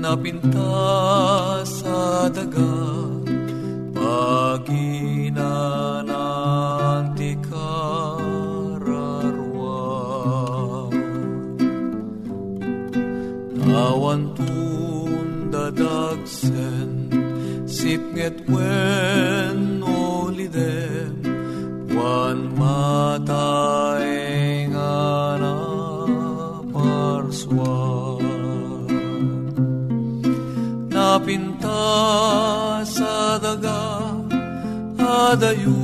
napinta sa daga paginan ti kararwa awan tunda dagsen sipnget wen da you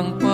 campo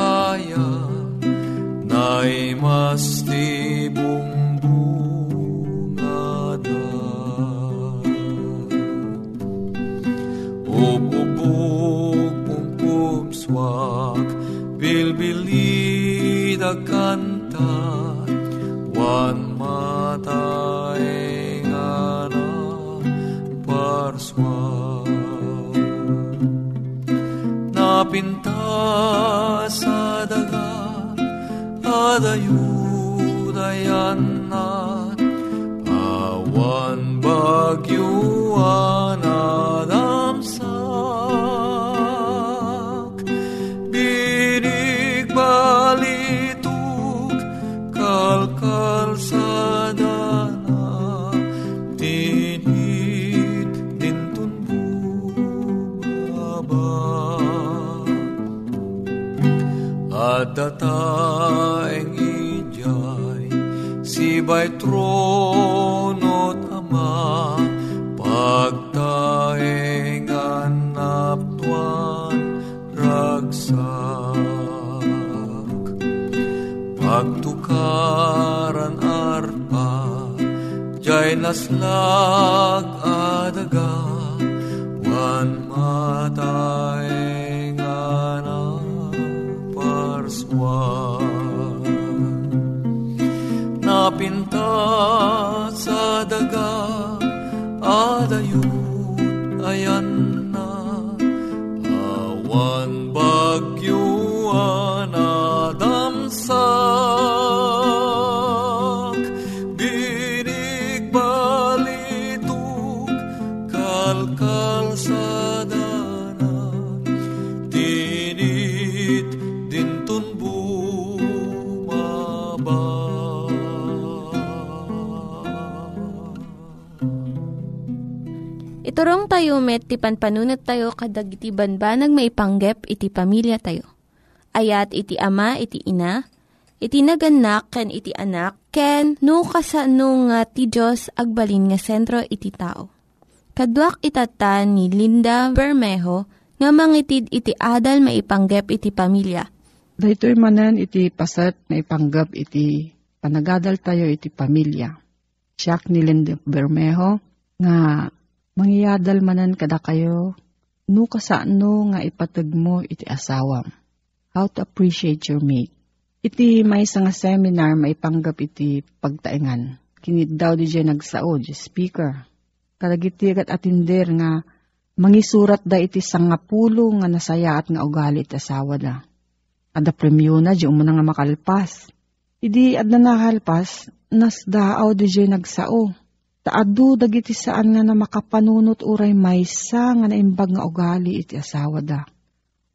dataeng ijay Sibay tronot ama. Pagtaeng anaptuan ragsak. Pagtukaran arpa Jay naslag napinta tayo met, ti panpanunat tayo kadag iti banbanag maipanggep iti pamilya tayo. Ayat iti ama, iti ina, iti naganak, ken iti anak, ken no kasano nga ti Diyos agbalin nga sentro iti tao. Kaduak itatan ni Linda Bermejo nga mangitid iti adal maipanggep iti pamilya. Daytoy manen iti pasat na ipanggap iti panagadal tayo iti pamilya. Siyak ni Linda Bermejo nga mangyadal manen kada kayo no kasano nga ipatag mo iti asawam. How to appreciate your mate. Iti may nga seminar maipanggap iti pagtaingan. Kinid daw di dyan nagsao, di speaker. Kadagiti kat atinder nga mangisurat da iti sangapulo nga nasaya at nga ugali iti asawa da. Ada premyo na, di umuna nga makalpas. Idi adna nakalpas, nas daaw di dyan nagsao. Taadu dagiti saan nga na makapanunot uray maysa nga naimbag nga ugali iti asawa da.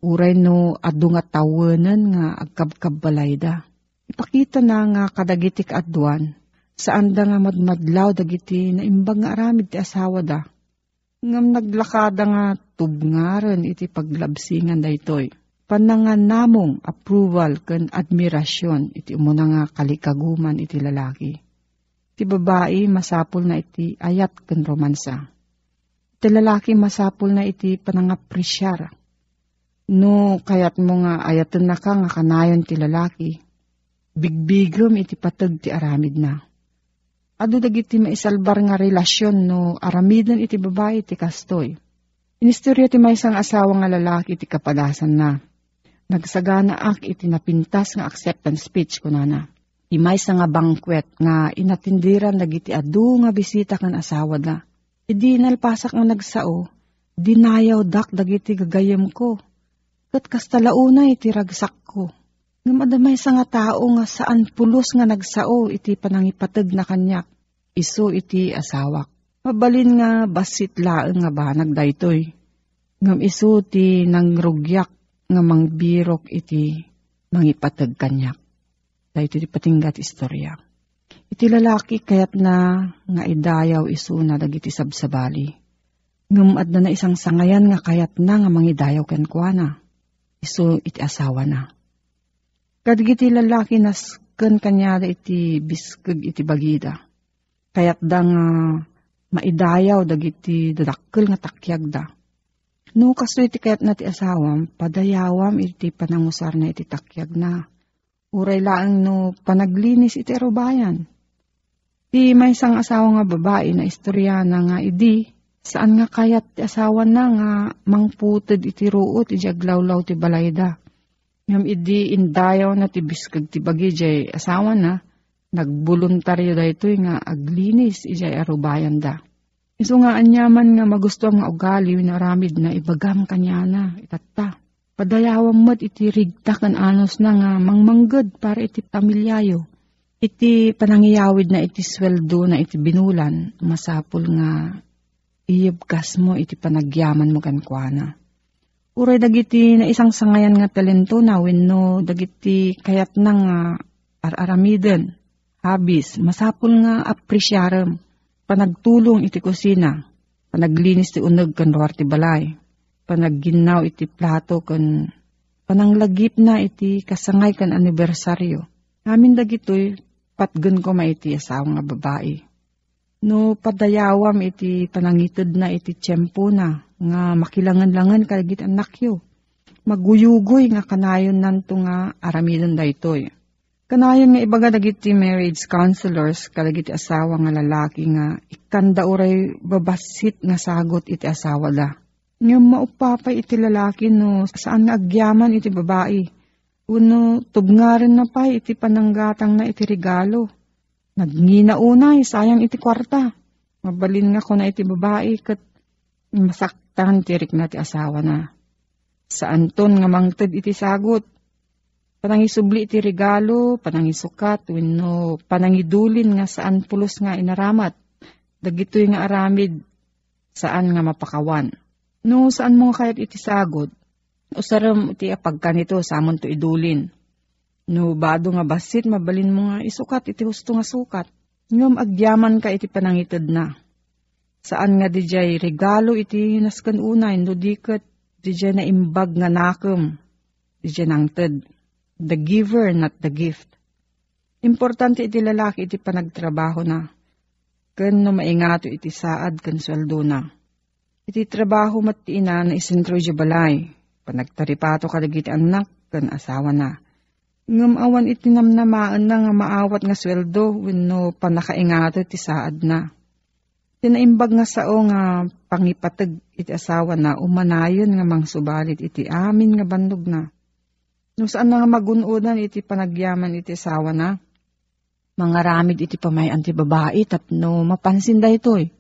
Uray no adu nga tawanan nga agkabkabbalay da. Ipakita na nga kadagiti kaadwan, saan da nga madmadlaw dagiti naimbag nga aramid ti asawa da. Ngam naglakada nga tubngaran iti paglabsingan daytoy. Panangan namong approval ken admirasyon iti umuna nga kalikaguman iti lalaki ti babae masapul na iti ayat ken romansa. Iti lalaki masapul na iti panangapresyar. No kayat mo nga ayatan na ka nga kanayon ti lalaki, bigbigom iti patag ti aramid na. Ado dagiti maisalbar nga relasyon no aramidon iti babae ti kastoy. Inistorya ti may isang asawa nga lalaki ti kapadasan na. Nagsagana ak iti napintas nga acceptance speech kunana. Imay sa nga banquet nga inatindiran dagiti adu nga bisita kan asawa da. Idi nalpasak nga nagsao, dinayaw dak dagiti gagayem ko. Kat kastalauna iti ragsak ko. Nga madamay sa nga tao nga saan pulos nga nagsao iti panangipatag na kanyak. Isu iti asawak. Mabalin nga basit laeng nga banag daytoy. Ngam isu ti nangrugyak nga mangbirok iti mangipatag kanyak dahito di patinggat istorya. Iti lalaki kayat na nga idayaw isu na dagiti sabsabali. Ngumad na na isang sangayan nga kayat na nga mangidayaw ken kuana. Isu iti asawa na. Kadagiti lalaki nas ken kanya iti biskeg iti bagida. Kayat da nga maidayaw dagiti dadakkel nga takyag da. No kaso iti kayat na ti asawam, padayawam iti panangusar na iti takyag na Uray laang no panaglinis iti arubayan. Di may isang asawa nga babae na istorya na nga idi, saan nga kayat ti asawa na nga mangputod iti ruot iti aglawlaw ti balayda. Ngam idi indayaw na ti biskag ti bagi jay asawa na, nagbuluntaryo da ito nga aglinis iti arubayan da. Iso nga anyaman nga magusto nga ugali na aramid na ibagam kanya na itatta padayawam mat iti rigta kan anos na nga mangmanggad para iti pamilyayo. Iti panangiyawid na iti sweldo na iti binulan, masapul nga iyibkas mo iti panagyaman mo kan kuana. Uray dagiti na isang sangayan nga talento na wenno dagiti kayat na nga ar-aramiden, habis, masapul nga apresyarem, panagtulong iti kusina, panaglinis ti uneg kan balay panagginaw iti plato kan pananglagip na iti kasangay kan anibersaryo. Amin dagitoy patgen ko maiti asawa nga babae. No padayawam iti panangitid na iti tiyempo na nga makilangan-langan kalagit anak. Maguyugoy nga kanayon nanto nga aramidon daytoy. Kanayon nga ibaga dagiti marriage counselors kadagiti asawa nga lalaki nga ikanda uray babasit nga sagot iti asawa da. Ngam maupapay iti lalaki no saan nga agyaman iti babae. Uno tubngaren na pa iti pananggatang na iti regalo. Nagngina unay sayang iti kwarta. Mabalin nga ko na iti babae kat masaktan tirik na ti asawa na. Saan ton nga mangted iti sagot Panangisubli iti regalo, panangisukat, wenno panangidulin nga saan pulos nga inaramat. Dagitoy nga aramid saan nga mapakawan. No saan mo kayat iti sagod? Usaram iti apagka nito samon to idulin. No bado nga basit mabalin mo nga isukat iti husto nga sukat. Ngam agyaman ka iti panangitid na. Saan nga dijay regalo iti naskan unay no dikat dijay na imbag nga nakem. Dijay nangted the giver, not the gift. Importante iti lalaki iti panagtrabaho na. Ken no maingato iti saad ken sweldo na. Iti trabaho mati ina na isentro balay. Panagtaripato kadagiti anak ken asawa na. Ngam awan iti namnamaan na nga maawat nga sweldo wenno panakaingato iti saad na. Tinaimbag nga sao nga pangipatag iti asawa na umanayon nga mangsubalit iti amin nga bandog na No saan nga magunodan iti panagyaman iti sawa na? Mga ramid iti pamayan ti babae tapno mapansin da ito eh.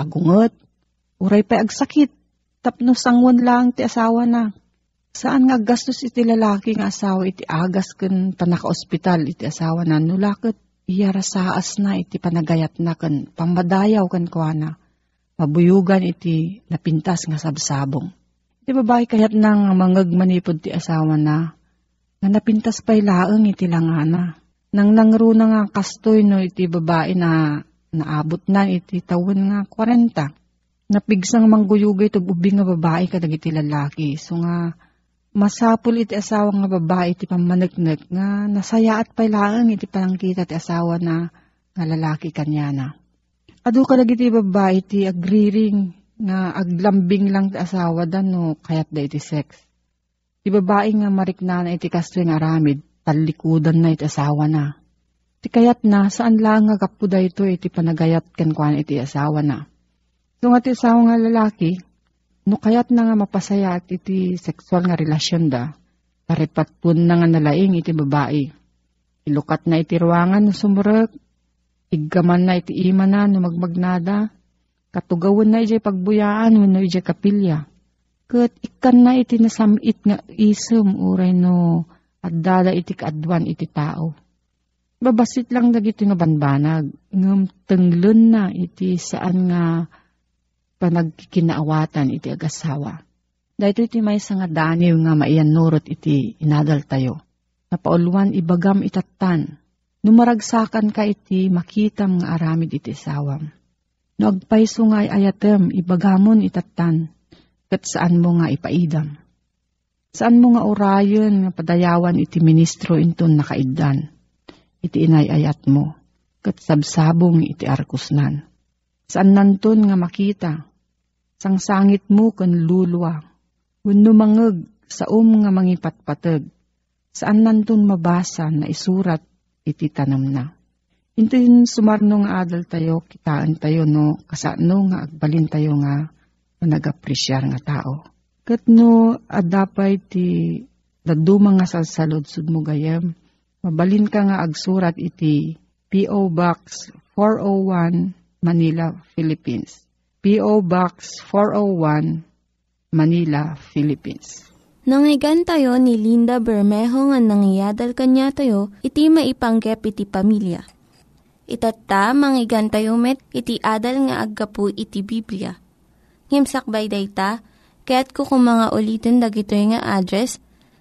Agungot, uray pa agsakit, tapno sangwan lang ti asawa na. Saan nga gastos iti lalaki nga asawa iti agas ken panaka-ospital iti asawa na nulakot iyara saas na iti panagayat na ken pambadayaw ken kuana. Mabuyugan iti napintas nga sabsabong. Ti babae kayat nang mangag manipod ti asawa na, nga napintas pa'y laeng iti langana. Nang nangro na nga kastoy no iti babae na naabot na iti tawon nga 40. Napigsang mangguyugay to ubing nga babae kadag iti lalaki. So nga masapul iti asawa nga babae iti pamanagnag nga nasayaat pa'y laeng iti palangkita ti asawa na nga lalaki kanyana. Adu kadag iti babae iti agriring nga aglambing lang ti asawa da no kayat da iti sex. Ti babae nga marikna na iti kasto nga aramid, talikudan na iti asawa na. Ti kayat na saan lang nga kapuda ito iti panagayat kan kuan iti asawa na. So nga ti asawa nga lalaki, no kayat na nga mapasaya at iti sexual nga relasyon da, paripatpun na nga nalaing iti babae. Ilukat na iti ruangan no sumurek, iggaman na iti ima na no magmagnada, Katugawan na ijay pagbuyaan wenno ijay kapilya. Kat ikan na iti nasamit nga isem uray no addala iti kaadwan iti tao. Babasit lang dagiti nga banbanag. Ngam tenglen na iti saan nga panagkikinaawatan iti agasawa. Dahito iti may nga daniw nga maiyan nurot iti inadal tayo. Napauluan ibagam itatan. Numaragsakan ka iti makitam nga aramid iti sawam No agpayso nga ayatem, ibagamon itatan, kat saan mo nga ipaidam. Saan mo nga orayon nga padayawan iti ministro inton nakaiddan. Iti inay ayat mo, kat sabsabong iti arkusnan. Saan nanton nga makita, sangsangit mo kan lulwa, wenno mangeg sa um nga mangipatpateg, saan nanton mabasa na isurat iti tanam na. Ito yung sumarno nga adal tayo, kitaan tayo no, kasano nga agbalin tayo nga nagapresyar nga tao. Kat no, adapay ti daduma nga salsalod sud mo gayam, mabalin ka nga agsurat iti P.O. Box 401 Manila, Philippines. P.O. Box 401 Manila, Philippines. Nangyigan tayo ni Linda Bermejo nga nangyadal kanya tayo, iti maipanggep iti pamilya Itatta, manggigan tayo met, iti adal nga aggapu iti Biblia. Ngimsakbay day ta, kaya't kukumanga ulitin dagito nga address,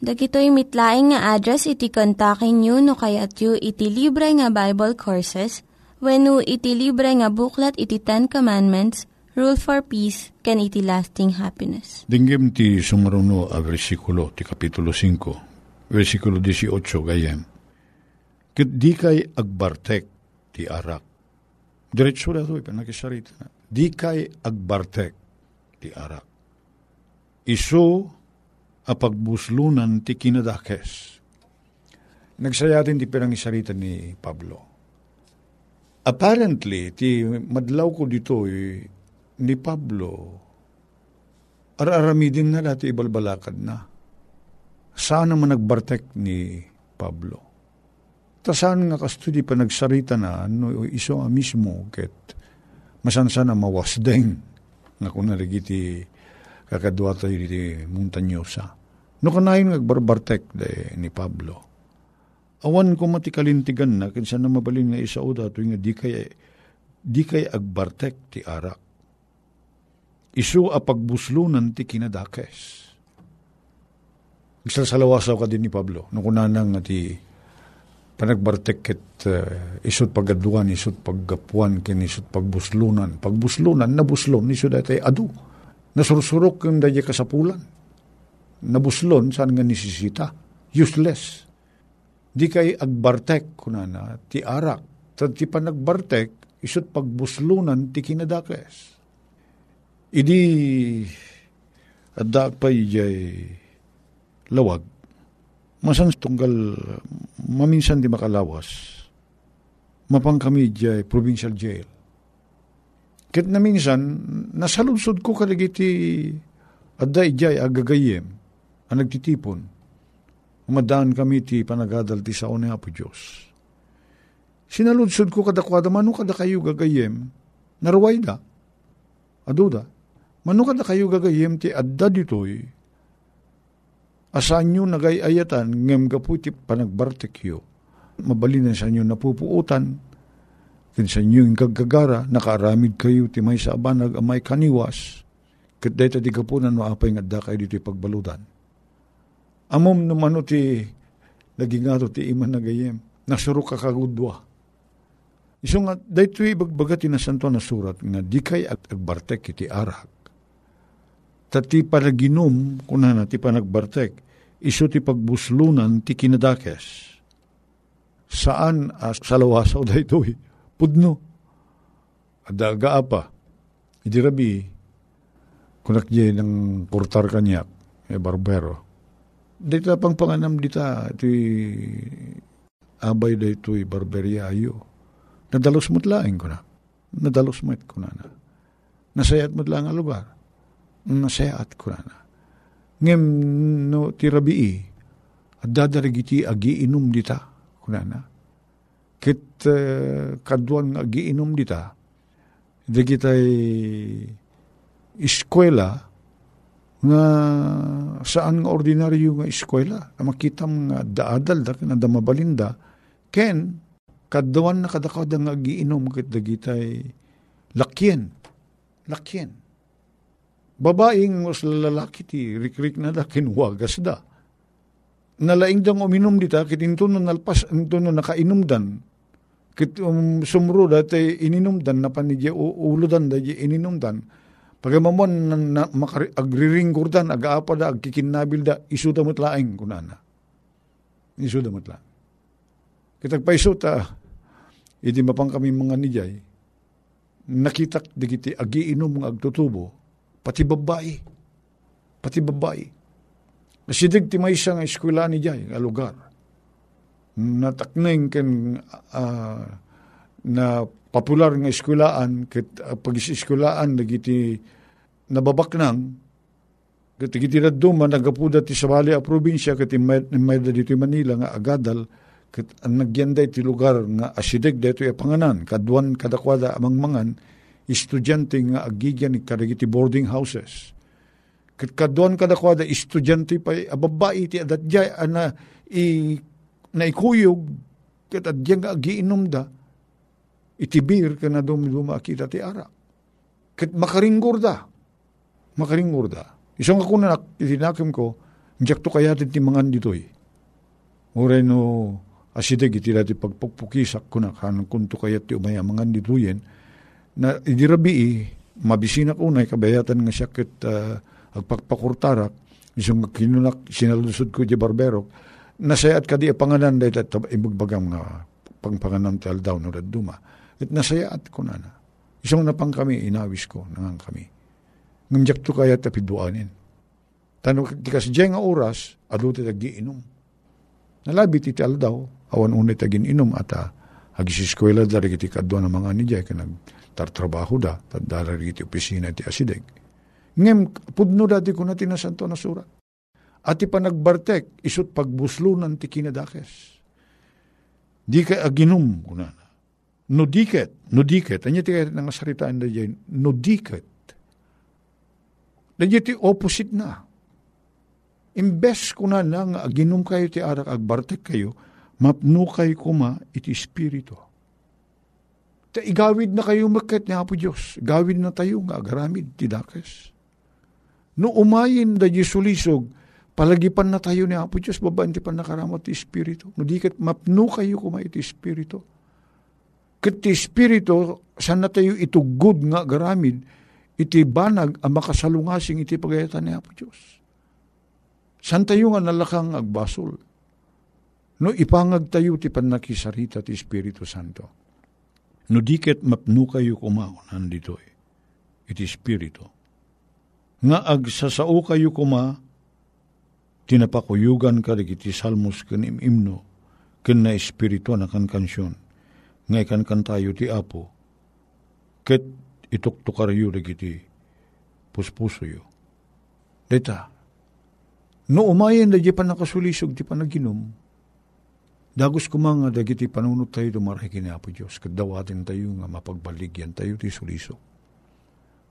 Dagitoy mitlaing nga address iti kontakin nyo no kayat yu iti libre nga Bible Courses when no iti libre nga buklat iti Ten Commandments, Rule for Peace, can iti lasting happiness. Dinggim ti sumaruno a versikulo ti kapitulo 5, versikulo 18 gayem. Ket di kay agbartek ti arak. Diretso na ito, panakisarita na. Di kay agbartek ti arak. Iso a pagbuslunan ti kinadakes. Nagsayatin ti pirang isarita ni Pablo. Apparently, ti madlaw ko dito eh, ni Pablo, araramidin na dati ibalbalakad na. Saan naman nagbartek ni Pablo? Ta saan nga kastudi pa nagsarita na no, iso nga mismo ket masansa na mawasdeng nga kung narigiti kakadwa tayo di montanyosa. No kanayon nagbarbartek de ni Pablo. Awan ko matikalintigan na kinsa na mabalin nga isa o dato nga di kay di kay agbartek ti arak. Isu a pagbuslunan ti kinadakes. Igsasalawasaw ka din ni Pablo. No kunanang ti panagbartek ket uh, isut pagaduan, isut paggapuan, ken isut pagbuslunan. Pagbuslunan, nabuslon, isut datay adu. Nasursurok yung dadya kasapulan. Nabuslon, saan nga nisisita? Useless. Di kay agbartek, kunana, ti arak. Tad ti panagbartek, isut pagbuslunan, ti kinadakes. Idi, adda pa ijay lawag. Masan tunggal, maminsan di makalawas. Mapang kami ijay provincial jail Ket na minsan, nasaludsod ko kalagiti adda ijay agagayem, ang nagtitipon. Umadaan kami ti panagadal ti sao ni Apo Diyos. Sinaludsod ko kadakwada, mano kada kayo gagayem, naruway da, aduda, mano kada kayo gagayem ti adda ditoy, asan nyo nagayayatan, ngem gapu ti panagbartekyo, mabalinan sa inyo napupuutan, Kinsa inyo yung kagagara, nakaaramid kayo ti may sa abanag amay kaniwas, kat dayta di kapunan maapay nga da kayo dito pagbaludan. Amom naman ti naging ato ti iman nagayem, nasuro ka kagudwa. Iso nga, dayto ibagbaga ti nasanto na surat nga di kay agbartek iti arak. Tati palaginom, kunana ti panagbartek, iso ti pagbuslunan ti kinadakes. Saan as salawasaw daytoy? Pudno. Adaga apa. Idi rabi, kunak je ng portar kanyak, e barbero. Dita pang panganam dita, iti abay da ito'y barberia ayo. Nadalos mo't laing ko na. Nadalos mo't ko na na. Nasayat mo't lang ang lugar. Nasayat ko na na. Ngem no tirabii, at dadarigiti agi inum dita, kunana kit uh, kaduan nga giinom dita, di kita'y eskwela nga saan nga ordinaryo nga eskwela. Makitam nga daadal da na damabalinda, ken kaduan na kadakada nga giinom kit dagitay lakyen. Lakyen. Babaeng mas lalaki ti rikrik na da kinwagas da. Nalaing dang uminom dita, kit into no nalpas, into no nakainomdan, Kit um, sumro dati ininumdan na panidya uludan da ininumdan. Pagamamon na, na makari, agriringkurdan, agaapa da, agkikinabil da, isuda mo't laing kunana. Isuda mo't lang. Kitag paisuta, iti mapang kami mga nijay, nakitak di kiti agiinom mga agtutubo, pati babae. Pati babae. Nasidig ti may isang eskwela ni Jay, nga lugar natakneng ken uh, na popular nga eskulaan ket uh, pag-eskulaan nagiti nababaknang ket iti raduma nagapuda ti sabali a probinsya ket imayda dito Manila nga agadal ket ang nagyanday ti lugar nga asideg dito ya panganan kadwan kadakwada amang mangan estudyante nga agigyan ni kadagiti boarding houses. Ket kadwan kadakwada estudyante pa ababai ti adatjay ana i na ikuyog ket adyan nga agiinom da itibir ka na dumiduma kita ti ara. Ket makaringgor da. Makaringgor da. Isang ako na itinakim ko, Diyak to kaya ti mangan ditoy. Uray no asideg iti dati pagpukpukisak ko na kanang kunto kaya ti umaya mangan ditoyen na idirabi mabisinak unay kabayatan nga siya ket uh, agpakpakurtarak isang kinulak sinalusod ko di barberok nasayat ka di panganan dahil at ibagbagang nga pangpanganan ti aldaw no duma. At nasayat ko na na. Isang napang kami, inawis ko, nangang kami. Ngamjak to kaya tapiduanin. Tanong ti kas nga oras, adu ti tagiinom. Nalabi ti tal daw, awan unay tagin inom at uh, agisiskwela da rin kadwa ng mga ni Jay, kanag tartrabaho da, tadara rin opisina ti asideg. Ngem, pudno dati ko na tinasanto na surat. At ti panagbartek, isut pagbuslunan ti kinadakes. Di ka aginom ko na. No diket, no diket, anya ti kaya nga saritaan da dyan, no diket. Da ti opposite na Imbes ko na lang aginom kayo ti arak agbartek kayo, mapno kayo kuma iti espiritu. Ta igawid na kayo maket ni Apo Diyos. Gawid na tayo nga agaramid ti dakes. No umayin da sulisog, palagipan na tayo ni Apo Diyos, babaan ti pan nakaramot ti espiritu. No di kat mapno kayo kuma iti espiritu. Kat ti espiritu, saan na tayo itugod nga agaramid, iti banag ang makasalungasing iti pagayatan ni Apo Diyos San tayo nga nalakang agbasol? No ipangag tayo ti panakisarita ti Espiritu Santo. No diket mapno kayo kumao nandito eh. Iti Espiritu. Nga agsasao kayo kuma, tinapakuyugan ka iti salmos kan imimno, ken na Espiritu na kan kansyon. Nga ikan kan tayo ti Apo, ket ituktukarayo iti puspuso yo. Dita, No umayan da di pa nakasulisog, di pa naginom. Dagos kumanga dagiti panunot tayo dumaray kini Apo Diyos. Kadawatin tayo nga mapagbaligyan tayo ti suliso.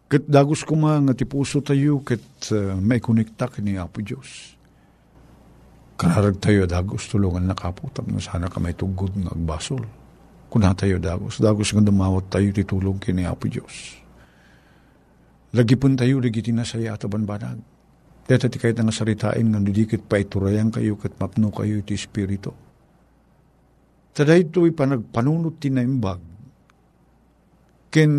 Kat dagos kumanga ti puso tayo kat uh, may konekta kini Apo Diyos. Kararag tayo dagos tulungan na kaputam na sana ka may tugod ng agbasol. Kuna tayo dagos, dagos nga dumawat tayo ti tulong kini Apo Diyos. Lagi pun tayo, lagi tinasaya at banbanag Dito ti kahit nga saritain nga didikit pa iturayan kayo kat mapno kayo iti espiritu. Tada ito'y panagpanunot tinaimbag. Ken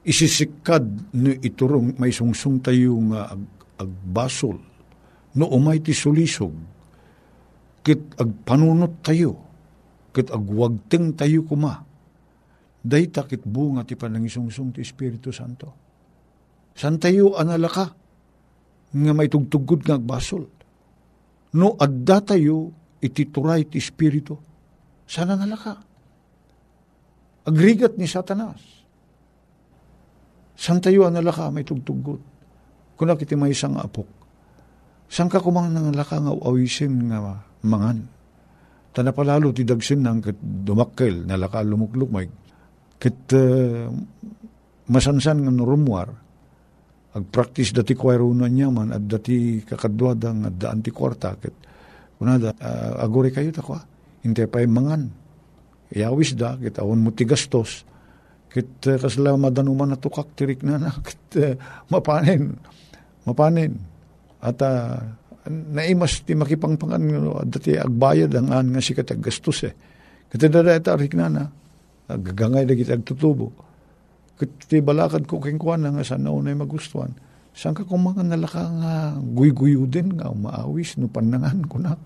isisikad no iturong may sungsung tayo nga ag, agbasol no umay ti sulisog kit agpanunot tayo kit agwagteng tayo kuma day takit bunga ti panangisungsung ti Espiritu Santo. San tayo analaka nga may tugtugod nga agbasol. No adda tayo iti turay ti Espiritu, sana nalaka. Agrigat ni Satanas. San tayo ang nalaka may tugtugod. Kuna kiti may isang apok. San ka kumang nangalaka nga awisin nga mangan. Tanapalalo ti dagsin nang kat dumakkel nalaka lumukluk may kat uh, masansan nga norumwar ag-practice dati kwairunan niya man at dati kakadwadang at daan ti kwarta ket kunada uh, agore kayo takwa hintay pa mangan. Yawis da ket awon mo ti gastos ket uh, kasla madanuman na tukak tirik na na ket uh, mapanen mapanen at uh, naimas ti makipangpangan no, dati agbayad ang an nga sikat gastos eh ket dada ita rik na na agagangay da kita agtutubo Kati balakad ko king kuan nga sa naunay magustuhan. Saan ka kung mga nalaka nga guy-guyo din nga maawis no panangan kunak.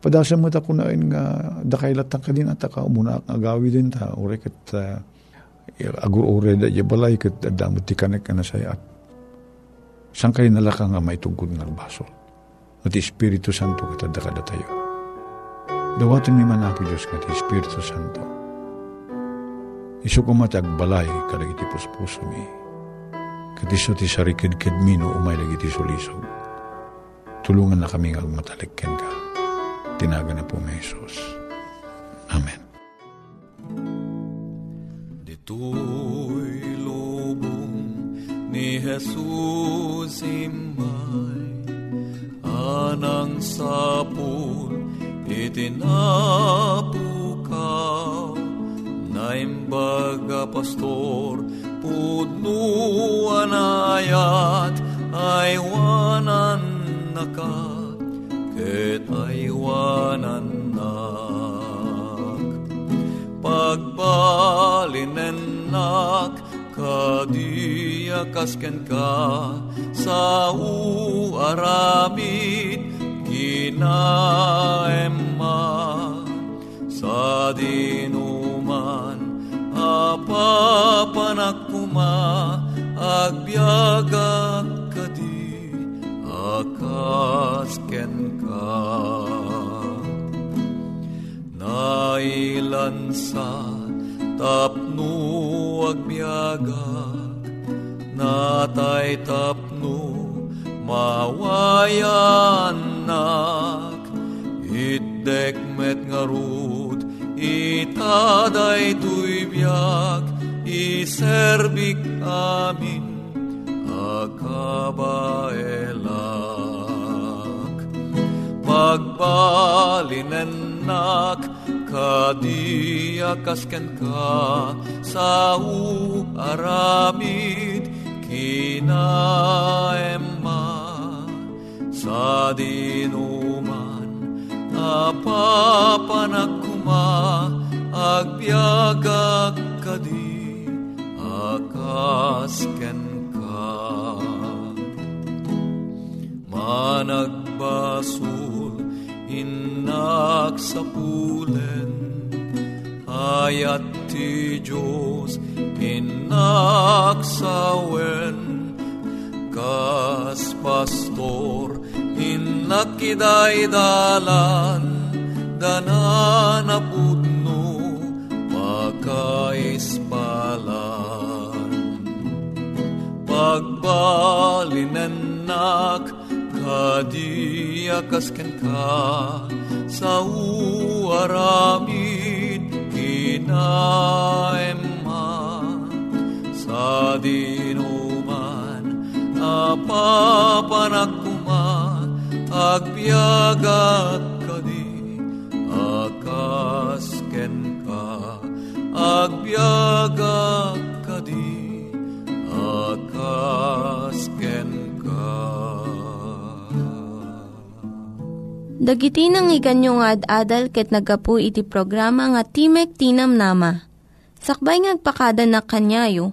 Padasa mo ta kunain nga dakailat ka din at ka umuna nga gawi din ta ore kat uh, agur ore da balay kat adamot ti kanek ka na sayat. Saan kayo nalaka nga may tugod nga basol. At Espiritu Santo katadakada tayo. Dawatin ni man ako Diyos nga Espiritu Santo Isu ko matag balay kadagiti puspuso mi. Katiso ti sarikid mi no umay lagi ti sulisog. Tulungan na kami agmatalikken ka. Tinaga na po may Jesus. Amen. Dito'y lubong ni Jesus imay anang sapul itinapukaw Naimbaga pastor, pudnuan ayat, aywanan nakat, et aywanan Pagbalinenak kadia kasken ka sa uaramid ginaemma sa dinuman apapanakuma agbiaga kadi akasken ka. Nailan sa tapno agbiagak natay tapno mawayanak itdek met ngarud itaday tuybiak iserbik amin akabaelak pagbalinenak kadiakasken ka sa aramid kinaemma sa dinuman apapanakuma agbiagak kadi akasken ka. Managbasul inak sa pulen ayat ti Diyos inaksawen kas pastor inakidaydalan dananapudno makaispalan pagbalinenak kadiakasken ka sa uaramid kinaemma sa dinuman apapanakuma agbiagat kadi akasken ka agbiagat kadi akasken ka Dagiti nang iganyo nga ad-adal ket nagapu iti programa nga Timek Tinam Nama. Sakbay ngagpakada na kanyayo,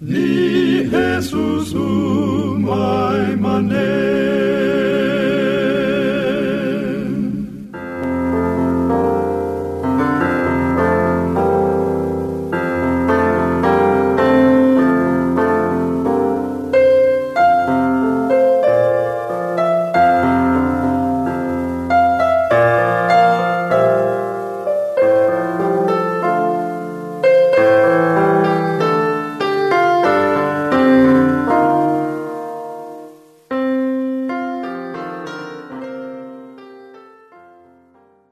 ni Jesus umay manen.